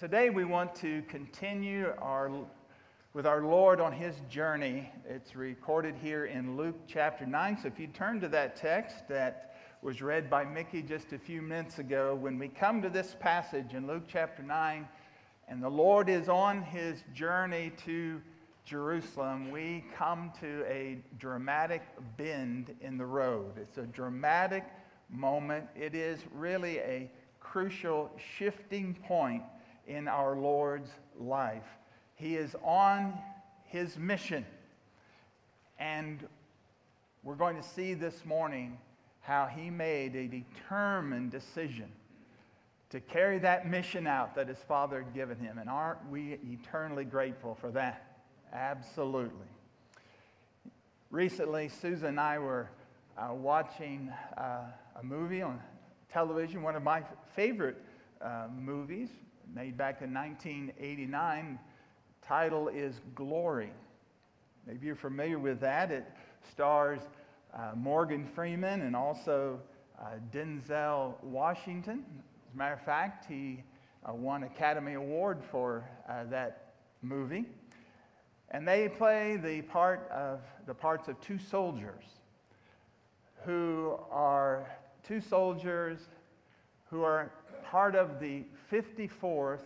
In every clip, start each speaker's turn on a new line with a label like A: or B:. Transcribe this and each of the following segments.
A: today we want to continue our, with our Lord on his journey. It's recorded here in Luke chapter 9. So if you turn to that text that was read by Mickey just a few minutes ago, when we come to this passage in Luke chapter 9, and the Lord is on his journey to Jerusalem, we come to a dramatic bend in the road. It's a dramatic moment. It is really a crucial shifting point in our Lord's life. He is on his mission. And we're going to see this morning how he made a determined decision to carry that mission out that his father had given him. And aren't we eternally grateful for that? Absolutely. Recently, Susan and I were uh, watching uh, a movie on television, one of my favorite uh, movies, made back in 1989. Title is Glory. Maybe you're familiar with that. It stars uh, Morgan Freeman and also uh, Denzel Washington. As a matter of fact, he uh, won Academy Award for uh, that movie. And they play the part of the parts of two soldiers who are two soldiers who are part of the 54th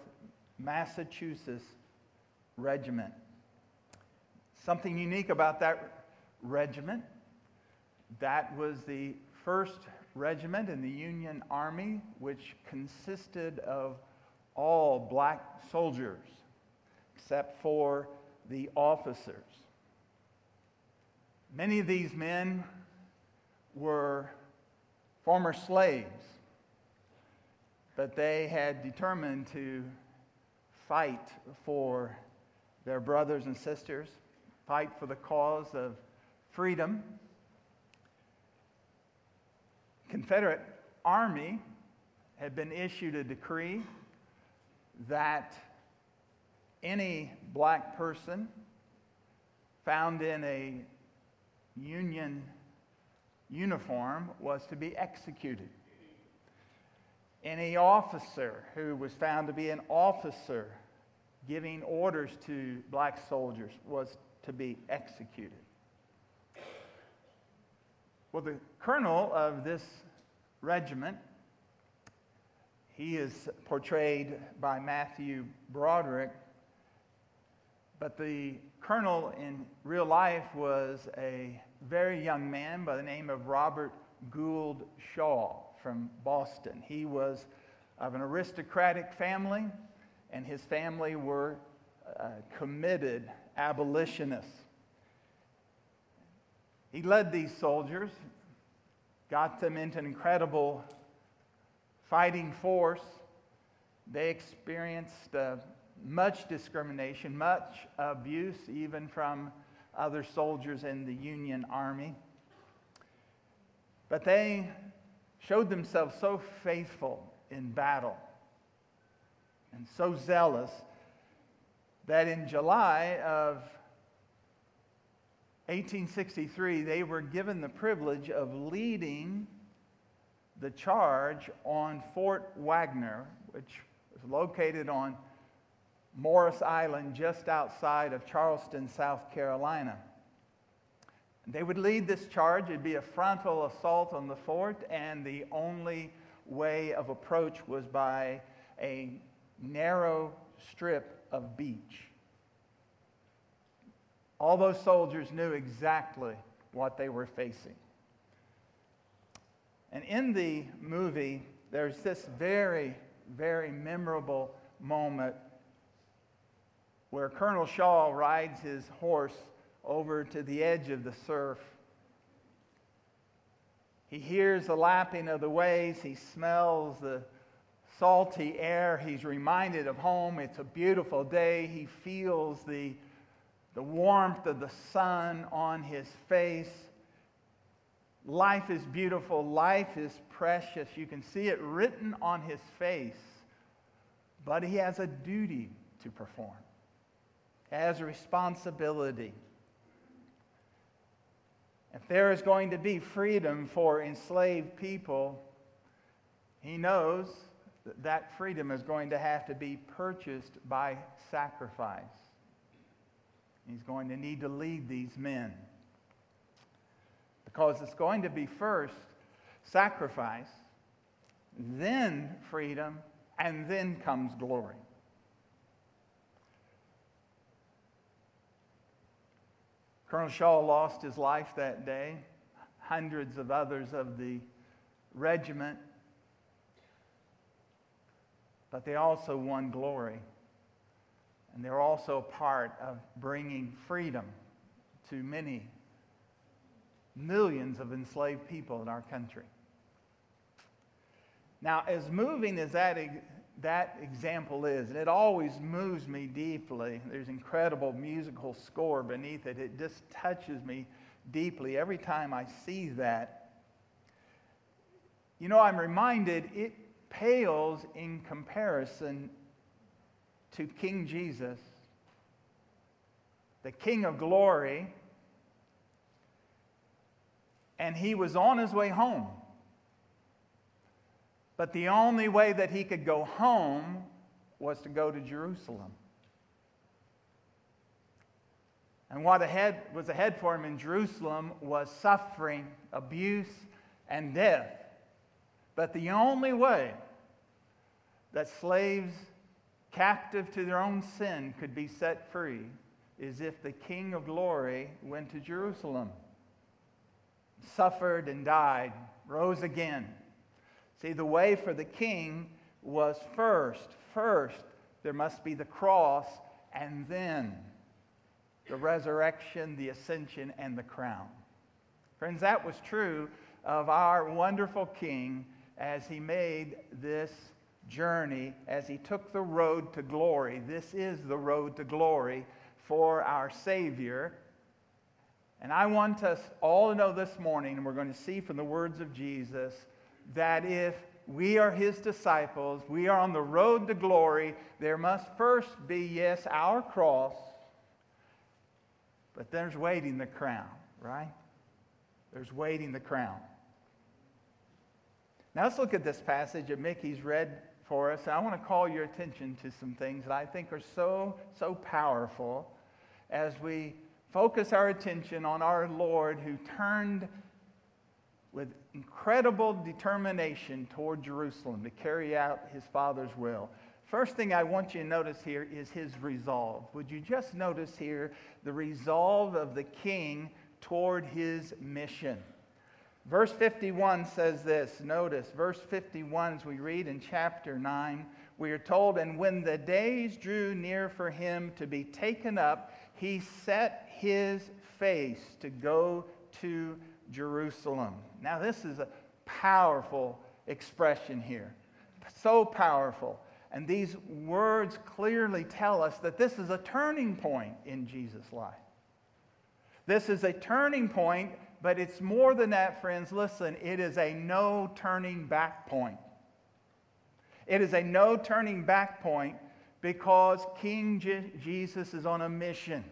A: Massachusetts Regiment. Something unique about that regiment, that was the first regiment in the Union Army, which consisted of all black soldiers, except for the officers. Many of these men were former slaves but they had determined to fight for their brothers and sisters, fight for the cause of freedom. Confederate Army had been issued a decree that any black person found in a Union uniform was to be executed any officer who was found to be an officer giving orders to black soldiers was to be executed. Well, the colonel of this regiment, he is portrayed by Matthew Broderick, but the colonel in real life was a very young man by the name of Robert Gould Shaw from Boston. He was of an aristocratic family, and his family were uh, committed abolitionists. He led these soldiers, got them into an incredible fighting force. They experienced uh, much discrimination, much abuse, even from other soldiers in the Union Army. But they showed themselves so faithful in battle and so zealous that in July of 1863, they were given the privilege of leading the charge on Fort Wagner, which was located on Morris Island just outside of Charleston, South Carolina. They would lead this charge. It'd be a frontal assault on the fort, and the only way of approach was by a narrow strip of beach. All those soldiers knew exactly what they were facing. And in the movie, there's this very, very memorable moment where Colonel Shaw rides his horse over to the edge of the surf. He hears the lapping of the waves. He smells the salty air. He's reminded of home. It's a beautiful day. He feels the, the warmth of the sun on his face. Life is beautiful. Life is precious. You can see it written on his face. But he has a duty to perform, he has a responsibility. If there is going to be freedom for enslaved people, he knows that that freedom is going to have to be purchased by sacrifice. He's going to need to lead these men. Because it's going to be first sacrifice, then freedom, and then comes glory. Colonel Shaw lost his life that day. Hundreds of others of the regiment. But they also won glory. And they're also a part of bringing freedom to many millions of enslaved people in our country. Now, as moving as that that example is, and it always moves me deeply. There's incredible musical score beneath it. It just touches me deeply every time I see that. You know, I'm reminded it pales in comparison to King Jesus, the King of glory, and he was on his way home. But the only way that he could go home was to go to Jerusalem. And what ahead, was ahead for him in Jerusalem was suffering, abuse, and death. But the only way that slaves captive to their own sin could be set free is if the King of glory went to Jerusalem, suffered and died, rose again See, the way for the king was first, first, there must be the cross, and then the resurrection, the ascension, and the crown. Friends, that was true of our wonderful king as he made this journey, as he took the road to glory. This is the road to glory for our Savior. And I want us all to know this morning, and we're going to see from the words of Jesus that if we are his disciples, we are on the road to glory, there must first be, yes, our cross, but there's waiting the crown, right? There's waiting the crown. Now let's look at this passage that Mickey's read for us. And I want to call your attention to some things that I think are so, so powerful as we focus our attention on our Lord who turned with incredible determination toward Jerusalem to carry out his Father's will. First thing I want you to notice here is his resolve. Would you just notice here the resolve of the king toward his mission? Verse 51 says this. Notice, verse 51, as we read in chapter 9, we are told, And when the days drew near for him to be taken up, he set his face to go to Jerusalem. Now, this is a powerful expression here. So powerful. And these words clearly tell us that this is a turning point in Jesus' life. This is a turning point, but it's more than that, friends. Listen, it is a no turning back point. It is a no turning back point because King Je- Jesus is on a mission.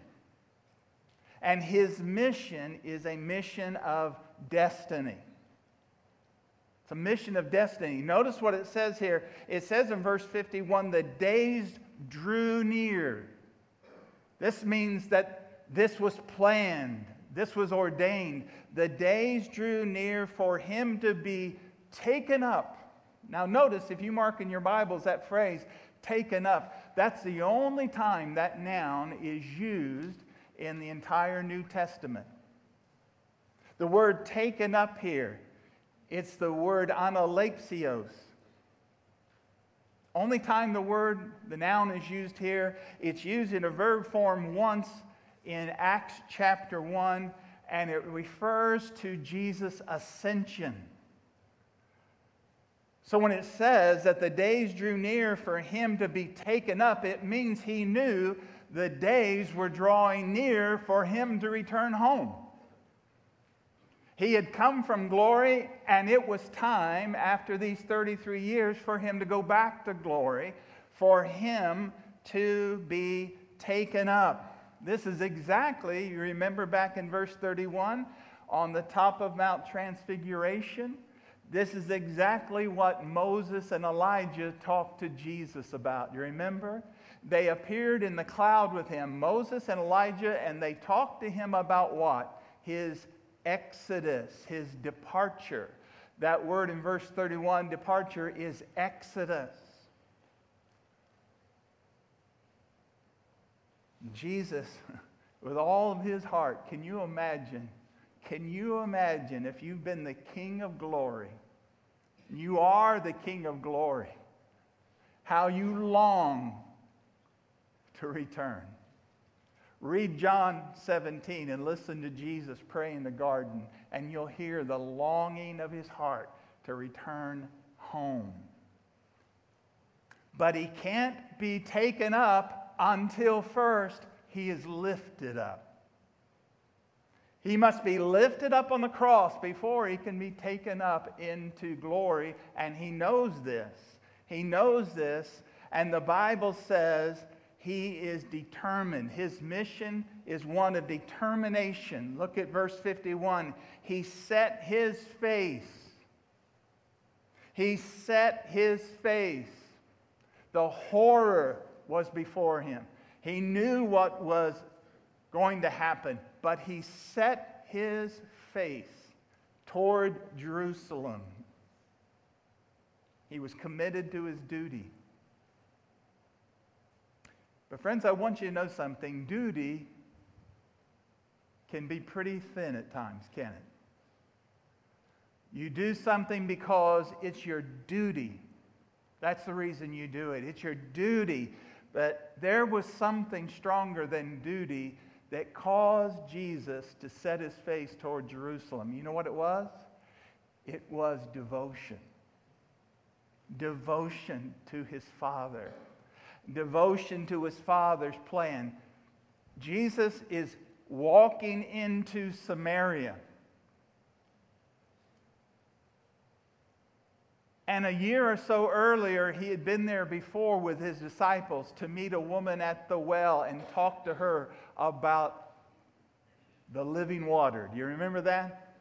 A: And his mission is a mission of destiny. It's a mission of destiny. Notice what it says here. It says in verse 51 the days drew near. This means that this was planned, this was ordained. The days drew near for him to be taken up. Now, notice if you mark in your Bibles that phrase, taken up, that's the only time that noun is used in the entire New Testament. The word taken up here, it's the word analempsis. Only time the word, the noun is used here, it's used in a verb form once in Acts chapter 1, and it refers to Jesus' ascension. So when it says that the days drew near for him to be taken up, it means he knew the days were drawing near for him to return home. He had come from glory, and it was time after these 33 years for him to go back to glory, for him to be taken up. This is exactly, you remember back in verse 31, on the top of Mount Transfiguration, This is exactly what Moses and Elijah talked to Jesus about. You remember? They appeared in the cloud with him, Moses and Elijah, and they talked to him about what? His exodus, his departure. That word in verse 31, departure, is exodus. Jesus, with all of his heart, can you imagine? Can you imagine if you've been the King of glory? You are the King of glory. How you long to return. Read John 17 and listen to Jesus pray in the garden, and you'll hear the longing of his heart to return home. But he can't be taken up until first he is lifted up. He must be lifted up on the cross before he can be taken up into glory, and he knows this. He knows this, and the Bible says he is determined. His mission is one of determination. Look at verse 51. He set his face. He set his face. The horror was before him. He knew what was going to happen, but he set his face toward Jerusalem. He was committed to his duty. But, friends, I want you to know something. Duty can be pretty thin at times, can it? You do something because it's your duty. That's the reason you do it. It's your duty. But there was something stronger than duty that caused Jesus to set his face toward Jerusalem. You know what it was? It was devotion. Devotion to his Father devotion to his Father's plan. Jesus is walking into Samaria. And a year or so earlier, he had been there before with his disciples to meet a woman at the well and talk to her about the living water. Do you remember that?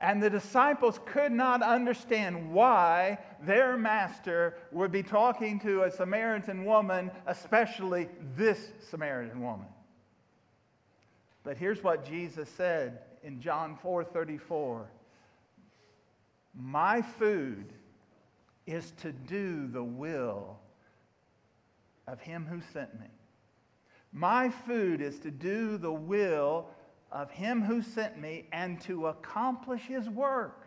A: And the disciples could not understand why their master would be talking to a Samaritan woman, especially this Samaritan woman. But here's what Jesus said in John 4:34. My food is to do the will of him who sent me. My food is to do the will of him who sent me and to accomplish his work.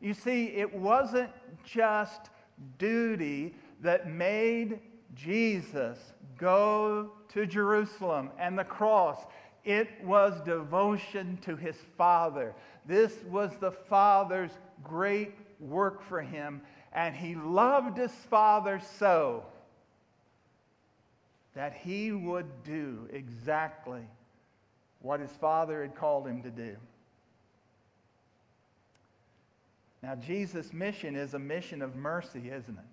A: You see, it wasn't just duty that made Jesus go to Jerusalem and the cross. It was devotion to his Father. This was the Father's great work for him, and he loved his Father so that he would do exactly what his father had called him to do. Now, Jesus' mission is a mission of mercy, isn't it?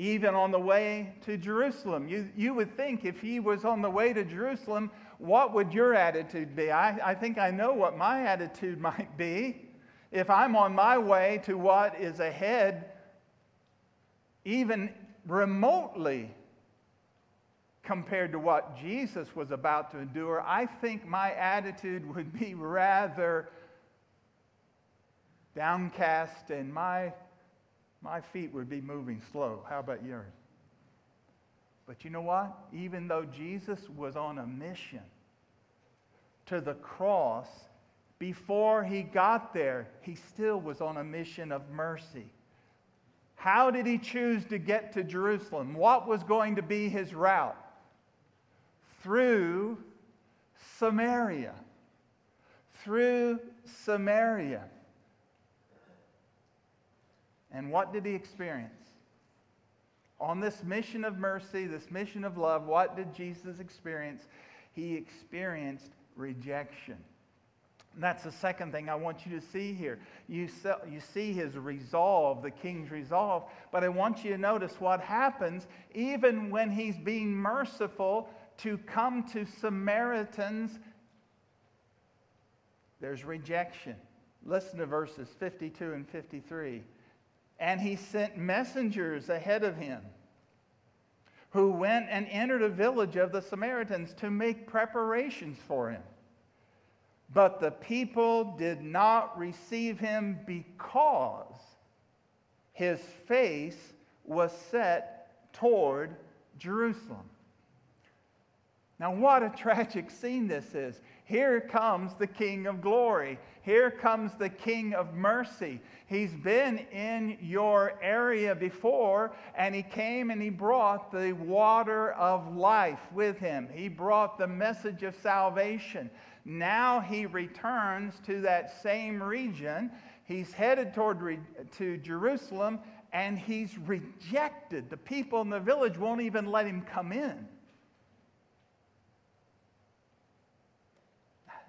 A: Even on the way to Jerusalem. You, you would think if he was on the way to Jerusalem, what would your attitude be? I, I think I know what my attitude might be. If I'm on my way to what is ahead, even remotely compared to what Jesus was about to endure, I think my attitude would be rather downcast and my, my feet would be moving slow. How about yours? But you know what? Even though Jesus was on a mission to the cross, before he got there, he still was on a mission of mercy. How did he choose to get to Jerusalem? What was going to be his route? through Samaria. Through Samaria. And what did he experience? On this mission of mercy, this mission of love, what did Jesus experience? He experienced rejection. And that's the second thing I want you to see here. You, you see his resolve, the king's resolve, but I want you to notice what happens even when he's being merciful to come to Samaritans there's rejection. Listen to verses 52 and 53. And he sent messengers ahead of him who went and entered a village of the Samaritans to make preparations for him. But the people did not receive him because his face was set toward Jerusalem. Now, what a tragic scene this is. Here comes the King of glory. Here comes the King of mercy. He's been in your area before, and he came and he brought the water of life with him. He brought the message of salvation. Now he returns to that same region. He's headed toward re- to Jerusalem, and he's rejected. The people in the village won't even let him come in.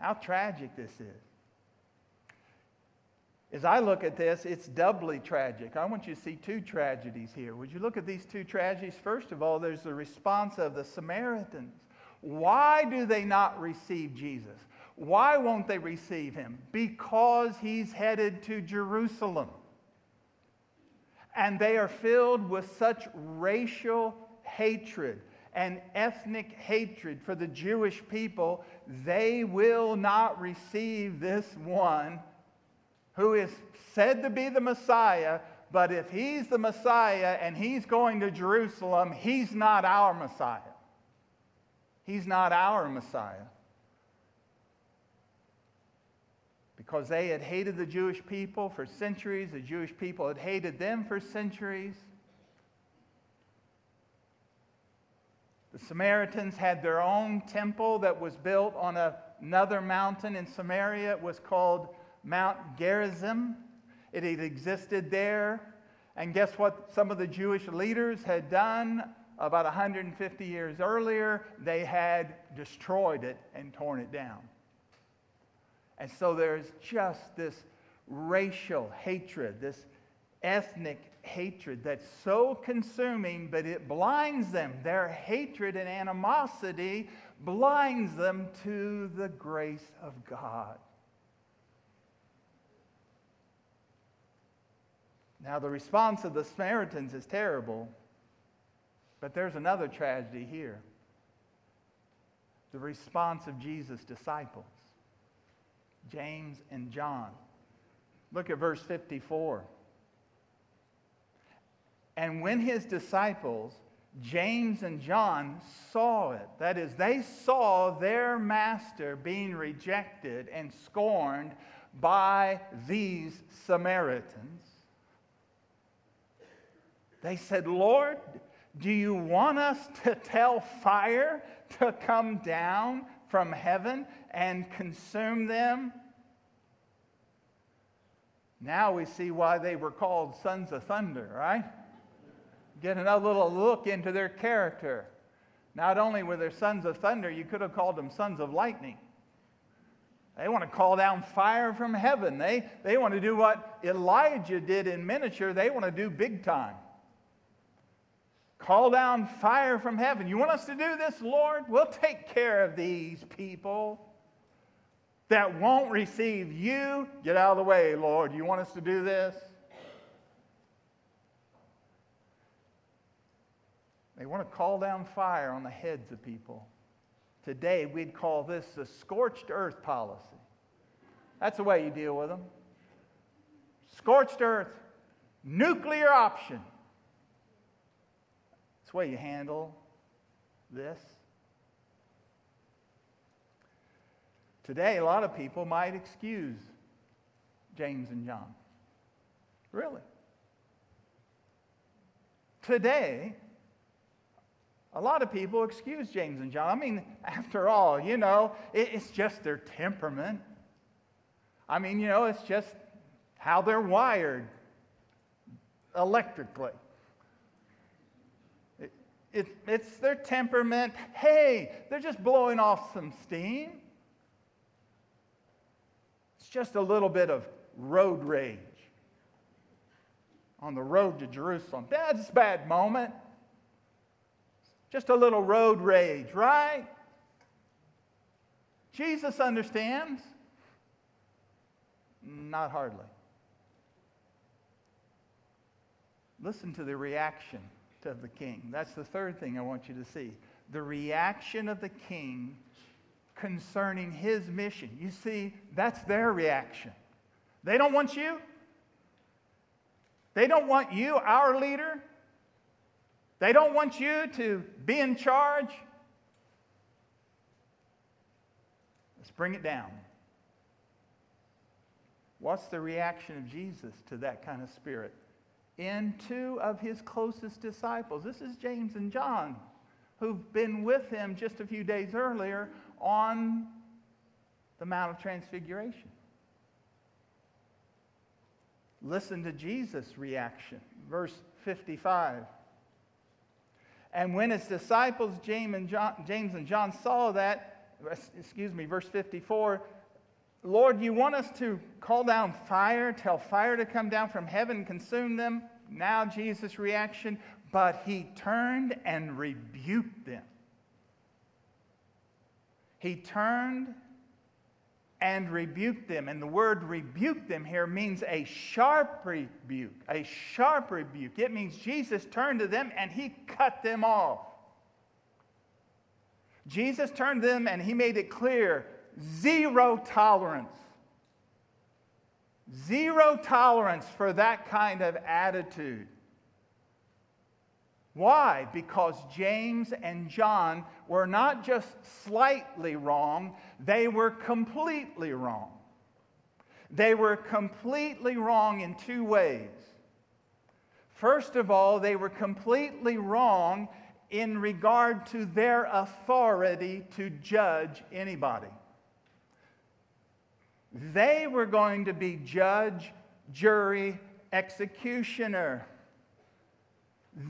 A: How tragic this is. As I look at this, it's doubly tragic. I want you to see two tragedies here. Would you look at these two tragedies? First of all, there's the response of the Samaritans. Why do they not receive Jesus? Why won't they receive him? Because he's headed to Jerusalem. And they are filled with such racial hatred and ethnic hatred for the Jewish people, they will not receive this one who is said to be the Messiah. But if he's the Messiah and he's going to Jerusalem, he's not our Messiah. He's not our Messiah. Because they had hated the Jewish people for centuries, the Jewish people had hated them for centuries. The Samaritans had their own temple that was built on another mountain in Samaria. It was called Mount Gerizim. It had existed there. And guess what some of the Jewish leaders had done about 150 years earlier? They had destroyed it and torn it down. And so there's just this racial hatred, this ethnic hatred that's so consuming, but it blinds them. Their hatred and animosity blinds them to the grace of God. Now, the response of the Samaritans is terrible, but there's another tragedy here the response of Jesus' disciples, James and John. Look at verse 54. And when his disciples, James and John, saw it, that is, they saw their master being rejected and scorned by these Samaritans, they said, Lord, do you want us to tell fire to come down from heaven and consume them? Now we see why they were called sons of thunder, right? Get another little look into their character. Not only were they sons of thunder, you could have called them sons of lightning. They want to call down fire from heaven. They, they want to do what Elijah did in miniature, they want to do big time. Call down fire from heaven. You want us to do this, Lord? We'll take care of these people that won't receive you. Get out of the way, Lord. You want us to do this? They want to call down fire on the heads of people. Today, we'd call this the scorched earth policy. That's the way you deal with them. Scorched earth, nuclear option. That's the way you handle this. Today, a lot of people might excuse James and John. Really. Today, a lot of people excuse James and John. I mean, after all, you know, it's just their temperament. I mean, you know, it's just how they're wired electrically. It, it, it's their temperament. Hey, they're just blowing off some steam. It's just a little bit of road rage on the road to Jerusalem. That's a bad moment. Just a little road rage, right? Jesus understands. Not hardly. Listen to the reaction of the king. That's the third thing I want you to see. The reaction of the king concerning his mission. You see, that's their reaction. They don't want you. They don't want you, our leader. They don't want you to be in charge. Let's bring it down. What's the reaction of Jesus to that kind of spirit? In two of his closest disciples, this is James and John, who've been with him just a few days earlier on the Mount of Transfiguration. Listen to Jesus' reaction. Verse 55. And when his disciples, James and John, James and John saw that, excuse me, verse 54, Lord, you want us to call down fire, tell fire to come down from heaven consume them? Now, Jesus' reaction, but he turned and rebuked them. He turned and rebuked them. And the word rebuke them here means a sharp rebuke, a sharp rebuke. It means Jesus turned to them and he cut them off. Jesus turned to them and he made it clear zero tolerance. Zero tolerance for that kind of attitude. Why? Because James and John were not just slightly wrong, they were completely wrong. They were completely wrong in two ways. First of all, they were completely wrong in regard to their authority to judge anybody. They were going to be judge, jury, executioner.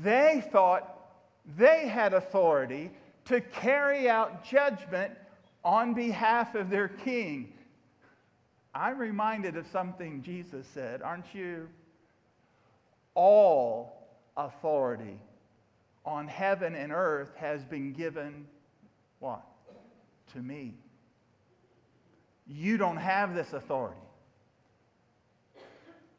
A: They thought they had authority to carry out judgment on behalf of their king. I'm reminded of something Jesus said, aren't you? All authority on heaven and earth has been given what? To me. You don't have this authority.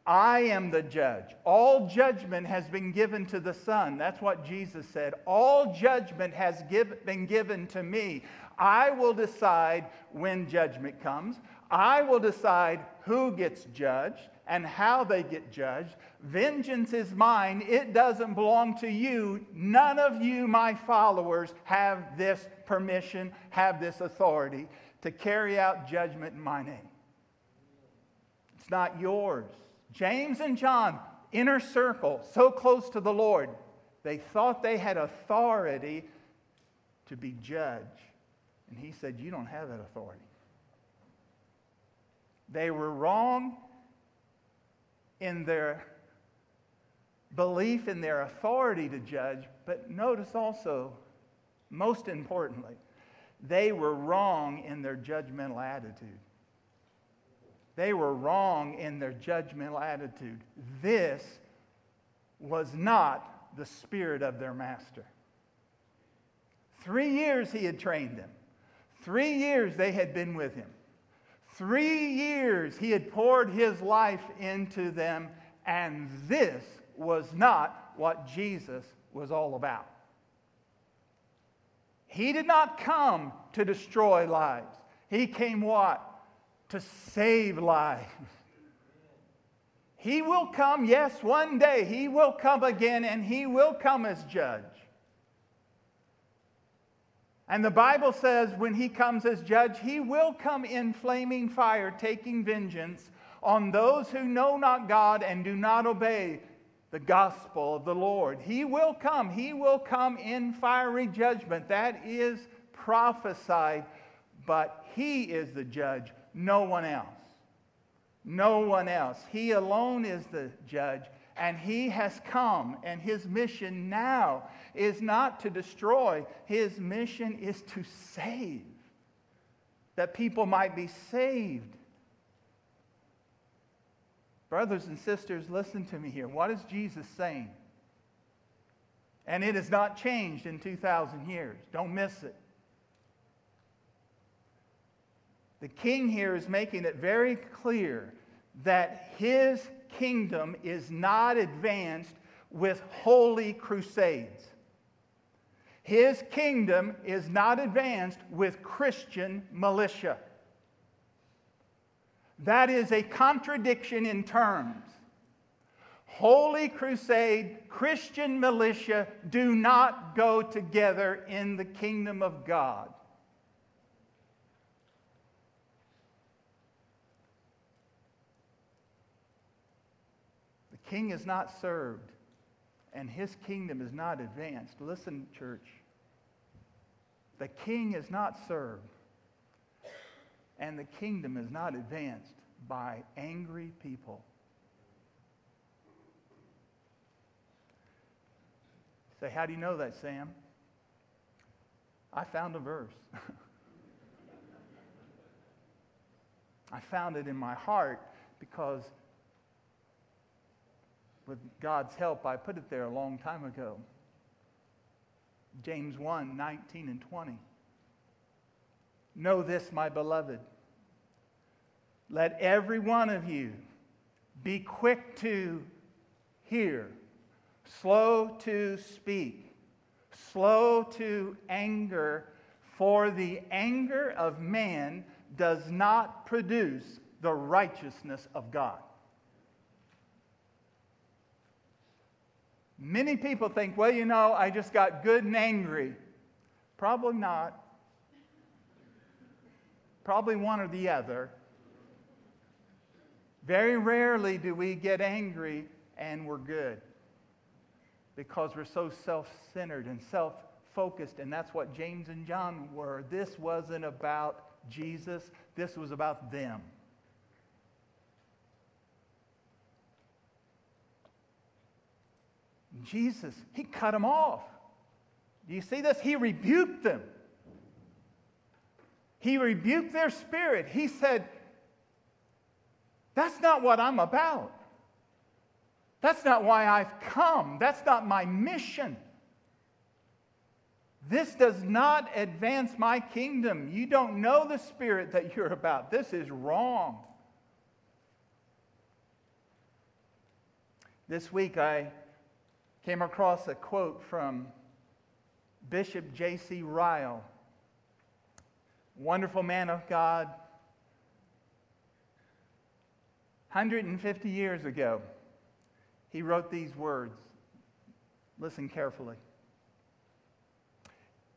A: I am the judge. All judgment has been given to the Son. That's what Jesus said. All judgment has give, been given to me. I will decide when judgment comes. I will decide who gets judged and how they get judged. Vengeance is mine. It doesn't belong to you. None of you, my followers, have this permission, have this authority to carry out judgment in my name. It's not yours. James and John, inner circle, so close to the Lord, they thought they had authority to be judge. And he said, You don't have that authority. They were wrong in their belief in their authority to judge, but notice also, most importantly, they were wrong in their judgmental attitude. They were wrong in their judgmental attitude. This was not the spirit of their master. Three years he had trained them. Three years they had been with him. Three years he had poured his life into them, and this was not what Jesus was all about. He did not come to destroy lives. He came what? To save lives. He will come, yes, one day. He will come again, and he will come as judge. And the Bible says when he comes as judge, he will come in flaming fire, taking vengeance on those who know not God and do not obey the gospel of the Lord. He will come. He will come in fiery judgment. That is prophesied, but he is the judge, no one else. No one else. He alone is the judge, and he has come, and his mission now is not to destroy, his mission is to save, that people might be saved. Brothers and sisters, listen to me here. What is Jesus saying? And it has not changed in 2,000 years. Don't miss it. The king here is making it very clear that his kingdom is not advanced with holy crusades. His kingdom is not advanced with Christian militia. That is a contradiction in terms. Holy crusade, Christian militia do not go together in the kingdom of God. King is not served, and his kingdom is not advanced. Listen, church. The king is not served, and the kingdom is not advanced by angry people. Say, how do you know that, Sam? I found a verse. I found it in my heart because with God's help, I put it there a long time ago. James 1 19 and 20. Know this, my beloved. Let every one of you be quick to hear, slow to speak, slow to anger, for the anger of man does not produce the righteousness of God. Many people think, well, you know, I just got good and angry. Probably not. Probably one or the other. Very rarely do we get angry and we're good because we're so self centered and self focused. And that's what James and John were. This wasn't about Jesus, this was about them. Jesus, he cut them off. Do you see this? He rebuked them. He rebuked their spirit. He said, That's not what I'm about. That's not why I've come. That's not my mission. This does not advance my kingdom. You don't know the spirit that you're about. This is wrong. This week I came across a quote from Bishop J.C. Ryle, wonderful man of God. 150 years ago, he wrote these words. Listen carefully.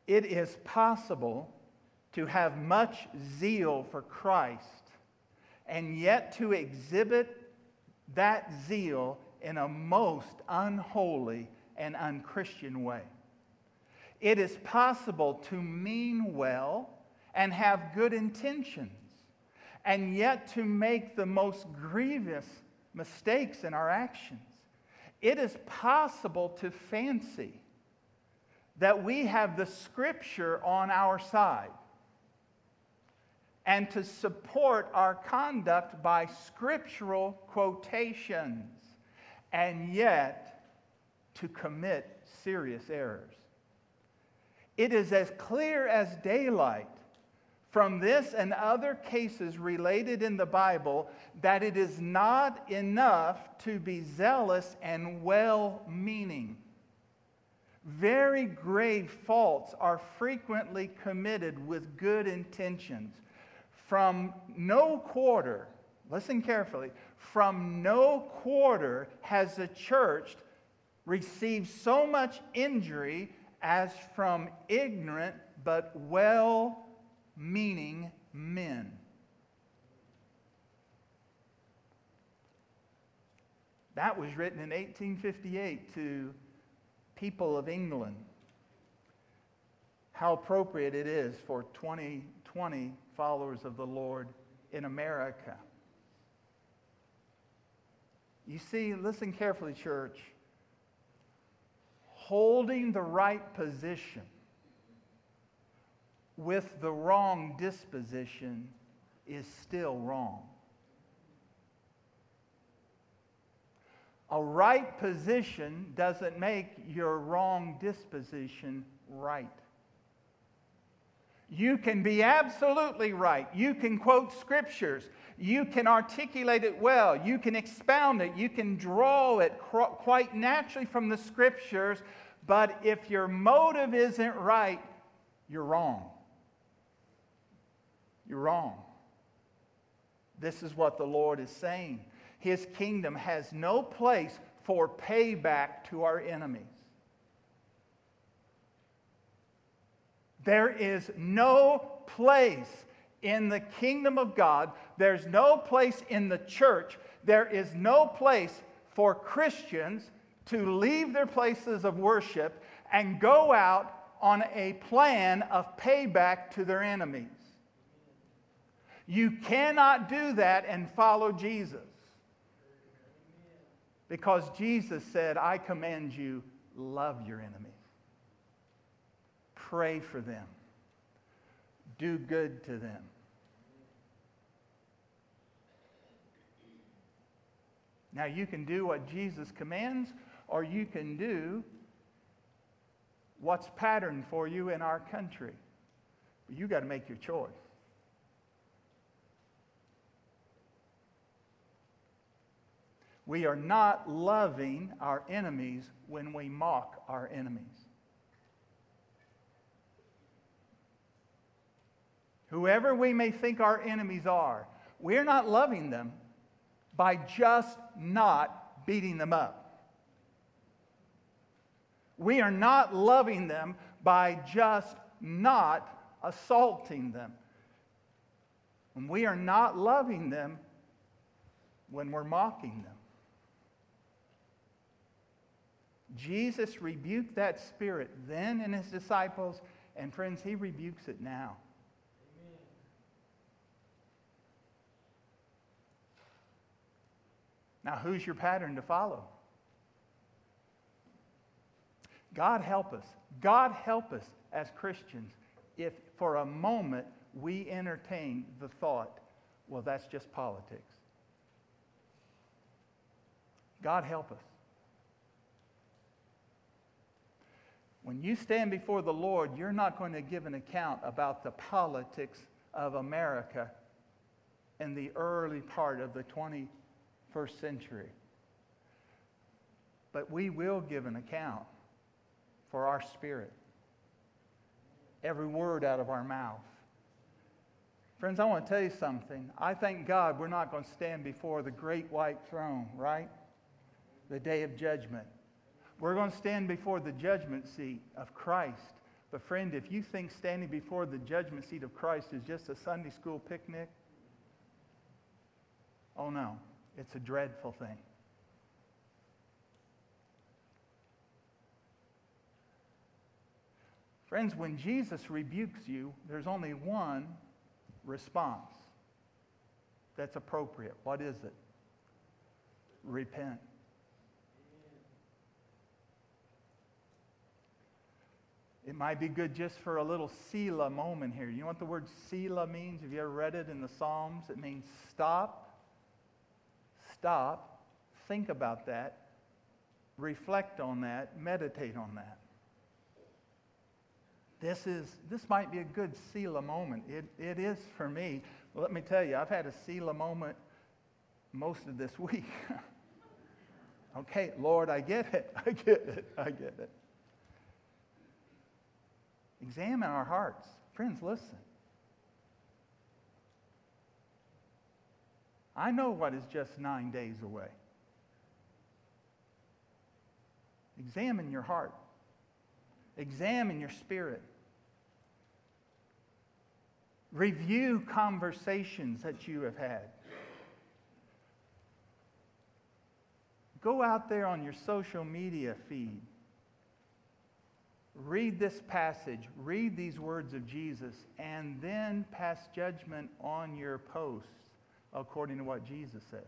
A: It is possible to have much zeal for Christ and yet to exhibit that zeal in a most unholy and unchristian way. It is possible to mean well and have good intentions, and yet to make the most grievous mistakes in our actions. It is possible to fancy that we have the scripture on our side and to support our conduct by scriptural quotations and yet to commit serious errors. It is as clear as daylight from this and other cases related in the Bible that it is not enough to be zealous and well meaning. Very grave faults are frequently committed with good intentions. From no quarter, listen carefully, from no quarter has the church received so much injury as from ignorant but well meaning men. That was written in 1858 to people of England. How appropriate it is for 2020 followers of the Lord in America. You see, listen carefully, church. Holding the right position with the wrong disposition is still wrong. A right position doesn't make your wrong disposition right. You can be absolutely right. You can quote scriptures. You can articulate it well. You can expound it. You can draw it quite naturally from the scriptures. But if your motive isn't right, you're wrong. You're wrong. This is what the Lord is saying. His kingdom has no place for payback to our enemies. There is no place in the kingdom of God, there's no place in the church, there is no place for Christians to leave their places of worship and go out on a plan of payback to their enemies. You cannot do that and follow Jesus. Because Jesus said, I command you, love your enemies. Pray for them. Do good to them. Now, you can do what Jesus commands, or you can do what's patterned for you in our country. But you got to make your choice. We are not loving our enemies when we mock our enemies. Whoever we may think our enemies are, we're not loving them by just not beating them up. We are not loving them by just not assaulting them. And we are not loving them when we're mocking them. Jesus rebuked that spirit then in his disciples, and friends, he rebukes it now. Now, who's your pattern to follow? God help us. God help us as Christians if for a moment we entertain the thought, well, that's just politics. God help us. When you stand before the Lord, you're not going to give an account about the politics of America in the early part of the 21st century. But we will give an account for our spirit, every word out of our mouth. Friends, I want to tell you something. I thank God we're not going to stand before the great white throne, right? The day of judgment. We're going to stand before the judgment seat of Christ. But, friend, if you think standing before the judgment seat of Christ is just a Sunday school picnic, oh no, it's a dreadful thing. Friends, when Jesus rebukes you, there's only one response that's appropriate. What is it? Repent. It might be good just for a little Selah moment here. You know what the word Selah means? Have you ever read it in the Psalms? It means stop, stop, think about that, reflect on that, meditate on that. This, is, this might be a good Selah moment. It, it is for me. let me tell you, I've had a Selah moment most of this week. okay, Lord, I get it. I get it. I get it. Examine our hearts. Friends, listen. I know what is just nine days away. Examine your heart. Examine your spirit. Review conversations that you have had. Go out there on your social media feed read this passage, read these words of Jesus, and then pass judgment on your posts according to what Jesus said.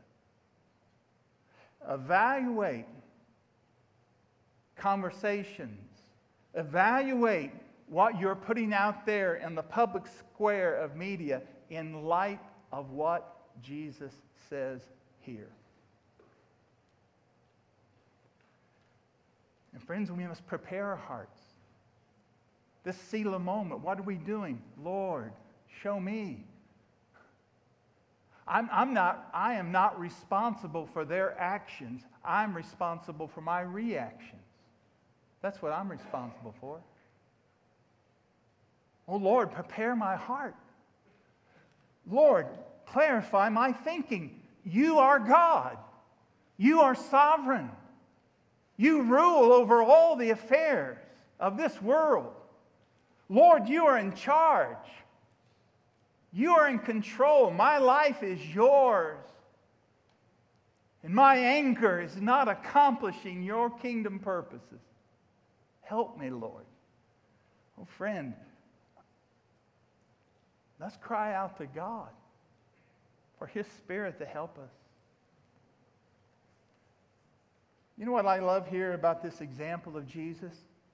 A: Evaluate conversations, evaluate what you're putting out there in the public square of media in light of what Jesus says here. And friends, we must prepare our hearts This Selah moment, what are we doing? Lord, show me. I'm, I'm not, I am not responsible for their actions. I'm responsible for my reactions. That's what I'm responsible for. Oh Lord, prepare my heart. Lord, clarify my thinking. You are God. You are sovereign. You rule over all the affairs of this world. Lord, you are in charge. You are in control. My life is yours. And my anger is not accomplishing your kingdom purposes. Help me, Lord. Oh, friend, let's cry out to God for His Spirit to help us. You know what I love here about this example of Jesus?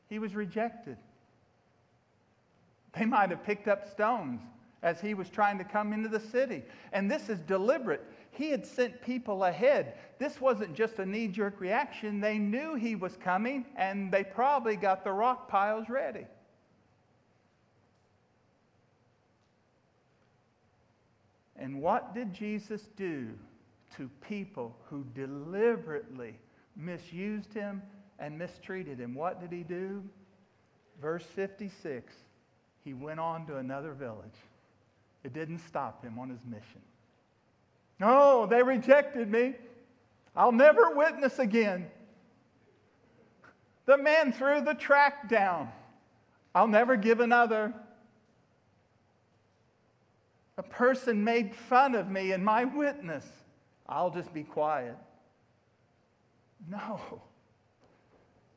A: He was rejected. They might have picked up stones as he was trying to come into the city. And this is deliberate. He had sent people ahead. This wasn't just a knee jerk reaction. They knew he was coming, and they probably got the rock piles ready. And what did Jesus do to people who deliberately misused him and mistreated him? What did he do? Verse 56 he went on to another village. It didn't stop him on his mission. No, they rejected me. I'll never witness again. The man threw the track down. I'll never give another. A person made fun of me and my witness. I'll just be quiet. No.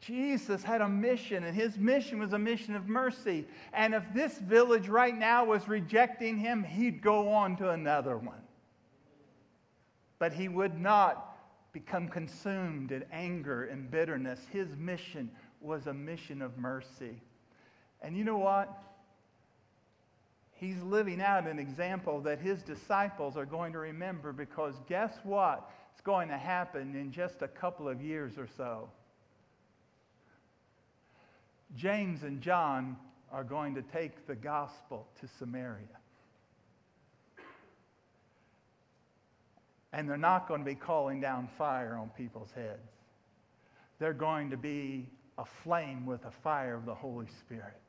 A: Jesus had a mission, and his mission was a mission of mercy. And if this village right now was rejecting him, he'd go on to another one. But he would not become consumed in anger and bitterness. His mission was a mission of mercy. And you know what? He's living out an example that his disciples are going to remember because guess what? It's going to happen in just a couple of years or so. James and John are going to take the gospel to Samaria. And they're not going to be calling down fire on people's heads. They're going to be aflame with the fire of the Holy Spirit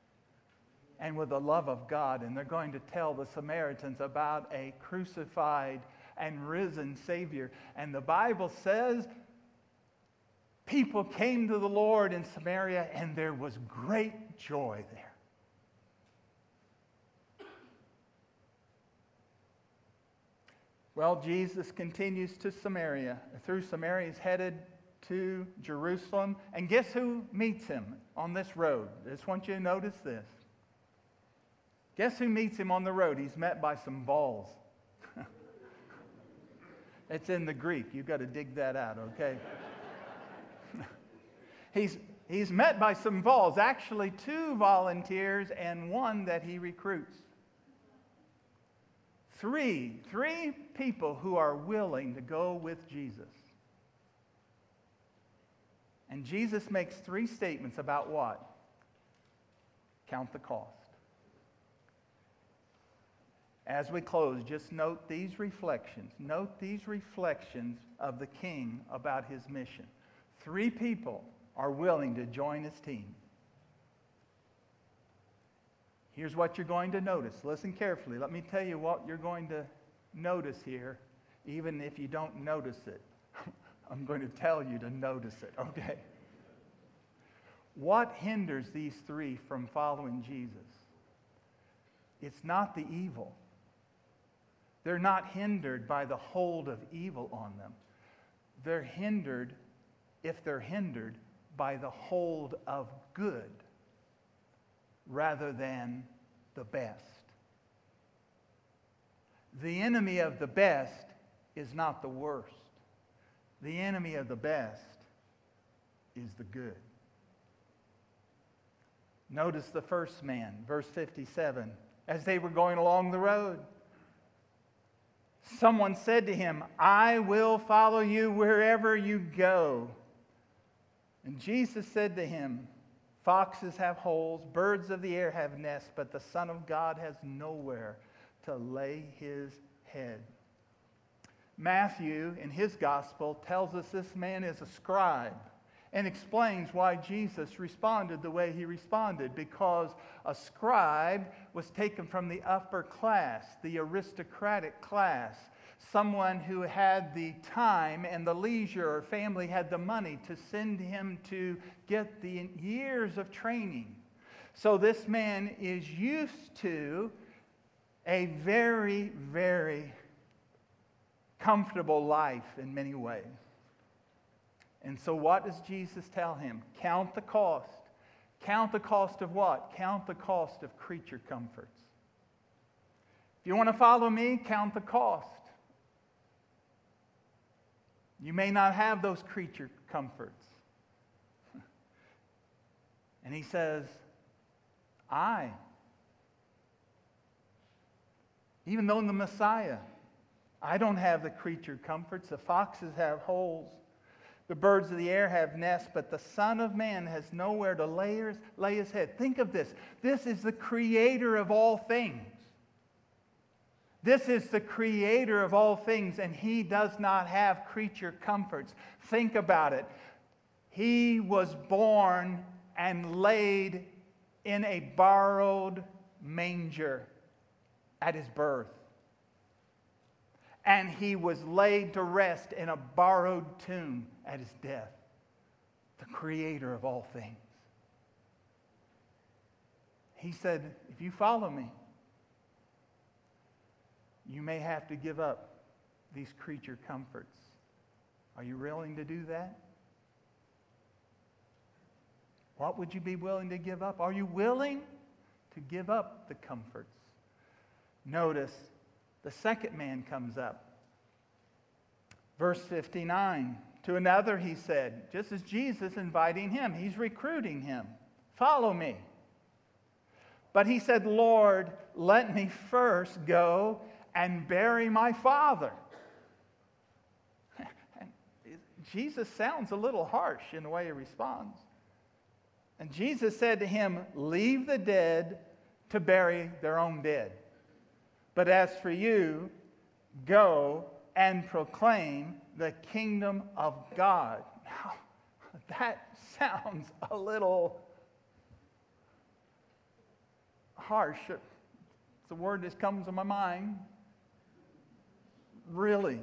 A: and with the love of God. And they're going to tell the Samaritans about a crucified and risen Savior. And the Bible says people came to the Lord in Samaria, and there was great joy there. Well, Jesus continues to Samaria. Through Samaria, he's headed to Jerusalem. And guess who meets him on this road? I just want you to notice this. Guess who meets him on the road? He's met by some balls. it's in the Greek. You've got to dig that out, okay? He's, he's met by some vols, actually, two volunteers and one that he recruits. Three, three people who are willing to go with Jesus. And Jesus makes three statements about what? Count the cost. As we close, just note these reflections. Note these reflections of the king about his mission. Three people are willing to join his team. Here's what you're going to notice. Listen carefully. Let me tell you what you're going to notice here, even if you don't notice it. I'm going to tell you to notice it, okay? What hinders these three from following Jesus? It's not the evil. They're not hindered by the hold of evil on them. They're hindered, if they're hindered, by the hold of good rather than the best. The enemy of the best is not the worst. The enemy of the best is the good. Notice the first man, verse 57. As they were going along the road, someone said to him, I will follow you wherever you go. And Jesus said to him, Foxes have holes, birds of the air have nests, but the Son of God has nowhere to lay his head. Matthew, in his gospel, tells us this man is a scribe and explains why Jesus responded the way he responded because a scribe was taken from the upper class, the aristocratic class someone who had the time and the leisure or family had the money to send him to get the years of training. So this man is used to a very, very comfortable life in many ways. And so, what does Jesus tell him? Count the cost. Count the cost of what? Count the cost of creature comforts. If you want to follow me, count the cost. You may not have those creature comforts. And he says, I, even though I'm the Messiah, I don't have the creature comforts. The foxes have holes. The birds of the air have nests, but the Son of Man has nowhere to lay his, lay his head. Think of this. This is the creator of all things. This is the creator of all things, and he does not have creature comforts. Think about it. He was born and laid in a borrowed manger at his birth. And he was laid to rest in a borrowed tomb at his death. The creator of all things. He said, If you follow me, you may have to give up these creature comforts. Are you willing to do that? What would you be willing to give up? Are you willing to give up the comforts? Notice the second man comes up. Verse 59 To another he said, just as Jesus inviting him, he's recruiting him, Follow me. But he said, Lord, let me first go and bury my father. Jesus sounds a little harsh in the way he responds. And Jesus said to him, Leave the dead to bury their own dead. But as for you, go and proclaim the kingdom of God. Now, that sounds a little harsh. It's a word that comes to my mind. Really?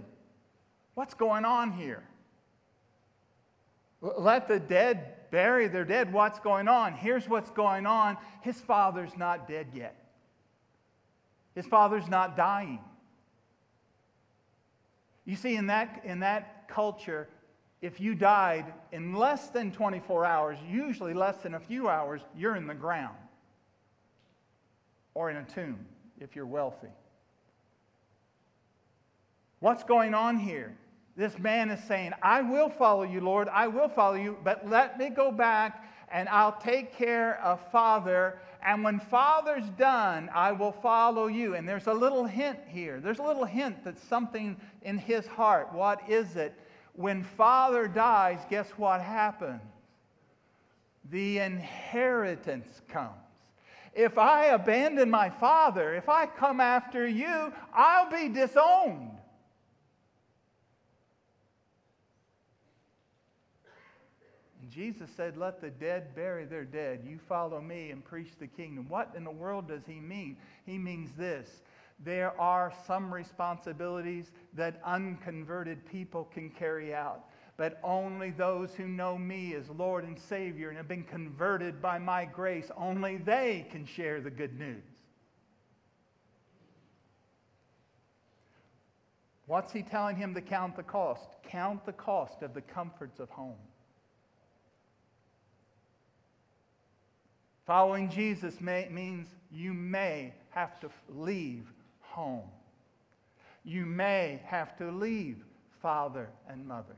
A: What's going on here? Let the dead bury their dead. What's going on? Here's what's going on. His father's not dead yet. His father's not dying. You see, in that, in that culture, if you died in less than 24 hours, usually less than a few hours, you're in the ground or in a tomb if you're wealthy. What's going on here? This man is saying, I will follow you, Lord, I will follow you, but let me go back and I'll take care of Father. And when Father's done, I will follow you. And there's a little hint here. There's a little hint that something in his heart. What is it? When Father dies, guess what happens? The inheritance comes. If I abandon my Father, if I come after you, I'll be disowned. Jesus said, Let the dead bury their dead. You follow me and preach the kingdom. What in the world does he mean? He means this there are some responsibilities that unconverted people can carry out, but only those who know me as Lord and Savior and have been converted by my grace, only they can share the good news. What's he telling him to count the cost? Count the cost of the comforts of home. Following Jesus may, means you may have to leave home. You may have to leave father and mother.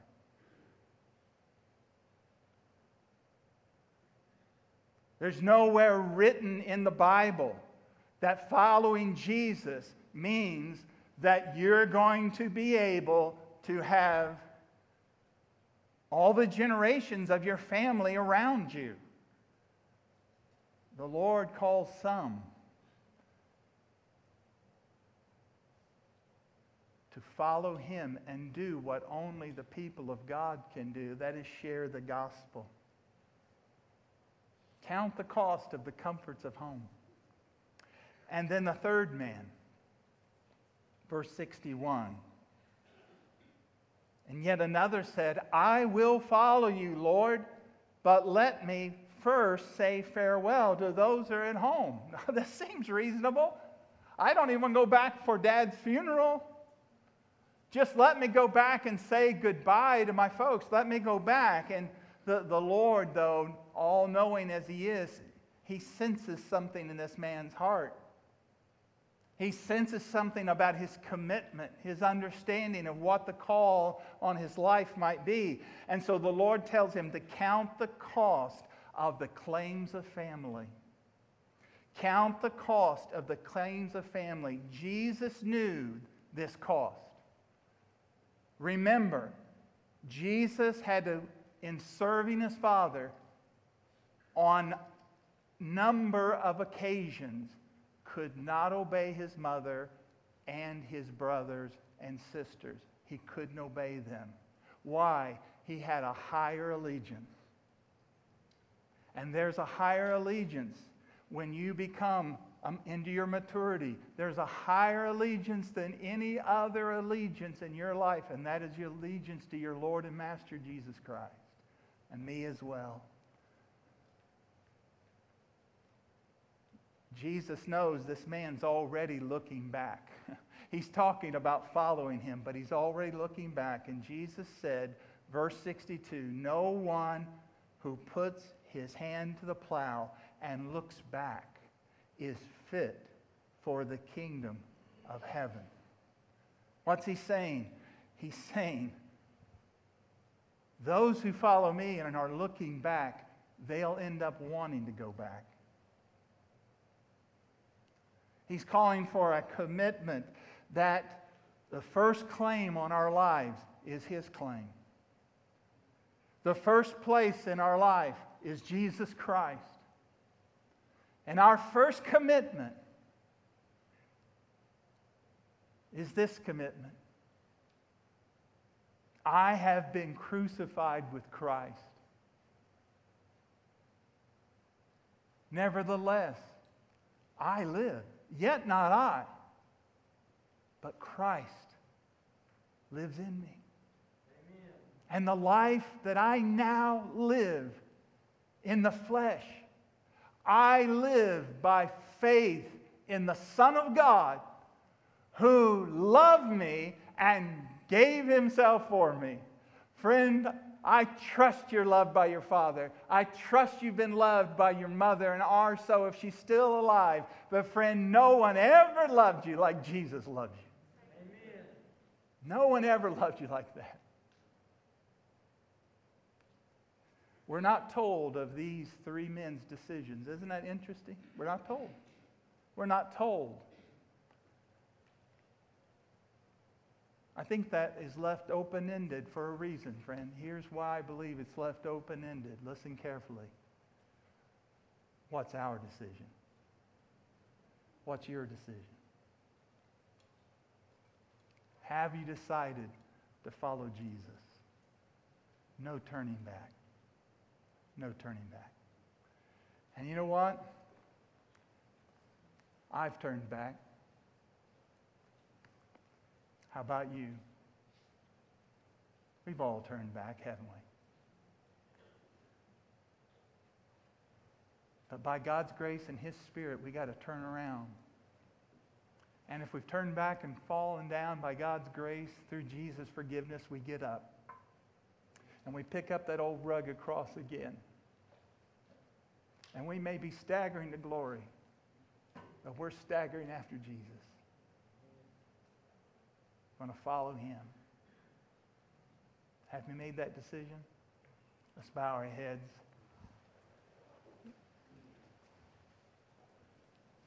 A: There's nowhere written in the Bible that following Jesus means that you're going to be able to have all the generations of your family around you. The Lord calls some to follow him and do what only the people of God can do that is share the gospel. Count the cost of the comforts of home. And then the third man, verse 61. And yet another said, I will follow you, Lord, but let me first say farewell to those who are at home. this seems reasonable. I don't even go back for dad's funeral. Just let me go back and say goodbye to my folks. Let me go back. And the, the Lord, though, all knowing as He is, He senses something in this man's heart. He senses something about his commitment, his understanding of what the call on his life might be. And so the Lord tells him to count the cost of the claims of family. Count the cost of the claims of family. Jesus knew this cost. Remember, Jesus had to, in serving his Father, on number of occasions, could not obey his mother and his brothers and sisters. He couldn't obey them. Why? He had a higher allegiance. And there's a higher allegiance when you become um, into your maturity. There's a higher allegiance than any other allegiance in your life, and that is your allegiance to your Lord and Master Jesus Christ, and me as well. Jesus knows this man's already looking back. he's talking about following him, but he's already looking back. And Jesus said, verse 62 No one who puts his hand to the plow and looks back is fit for the kingdom of heaven. What's he saying? He's saying, those who follow me and are looking back, they'll end up wanting to go back. He's calling for a commitment that the first claim on our lives is His claim. The first place in our life is Jesus Christ. And our first commitment is this commitment I have been crucified with Christ. Nevertheless, I live. Yet not I, but Christ lives in me. Amen. And the life that I now live in the flesh, I live by faith in the Son of God who loved me and gave himself for me. Friend, I trust you're loved by your father. I trust you've been loved by your mother and are so if she's still alive. But, friend, no one ever loved you like Jesus loved you. Amen. No one ever loved you like that. We're not told of these three men's decisions. Isn't that interesting? We're not told. We're not told. I think that is left open ended for a reason, friend. Here's why I believe it's left open ended. Listen carefully. What's our decision? What's your decision? Have you decided to follow Jesus? No turning back. No turning back. And you know what? I've turned back. How about you? We've all turned back, haven't we? But by God's grace and His Spirit, we got to turn around. And if we've turned back and fallen down by God's grace through Jesus' forgiveness, we get up. And we pick up that old rugged cross again. And we may be staggering to glory, but we're staggering after Jesus We're going to follow him. Have we made that decision? Let's bow our heads.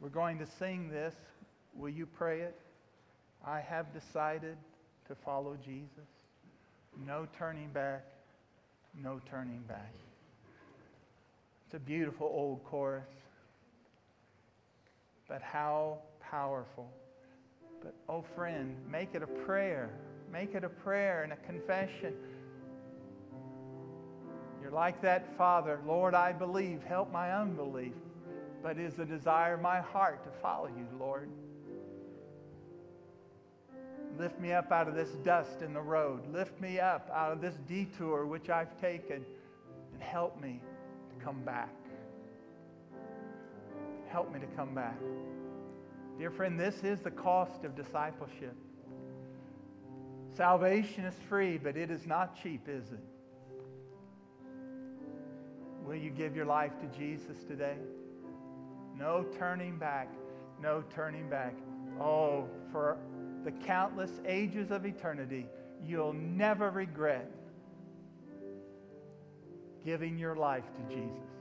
A: We're going to sing this. Will you pray it? I have decided to follow Jesus. No turning back. No turning back. It's a beautiful old chorus. but how powerful. But, oh, friend, make it a prayer. Make it a prayer and a confession. You're like that father. Lord, I believe. Help my unbelief. But it is the desire of my heart to follow you, Lord. Lift me up out of this dust in the road. Lift me up out of this detour which I've taken and help me to come back. Help me to come back. Dear friend, this is the cost of discipleship. Salvation is free, but it is not cheap, is it? Will you give your life to Jesus today? No turning back. No turning back. Oh, for the countless ages of eternity, you'll never regret giving your life to Jesus.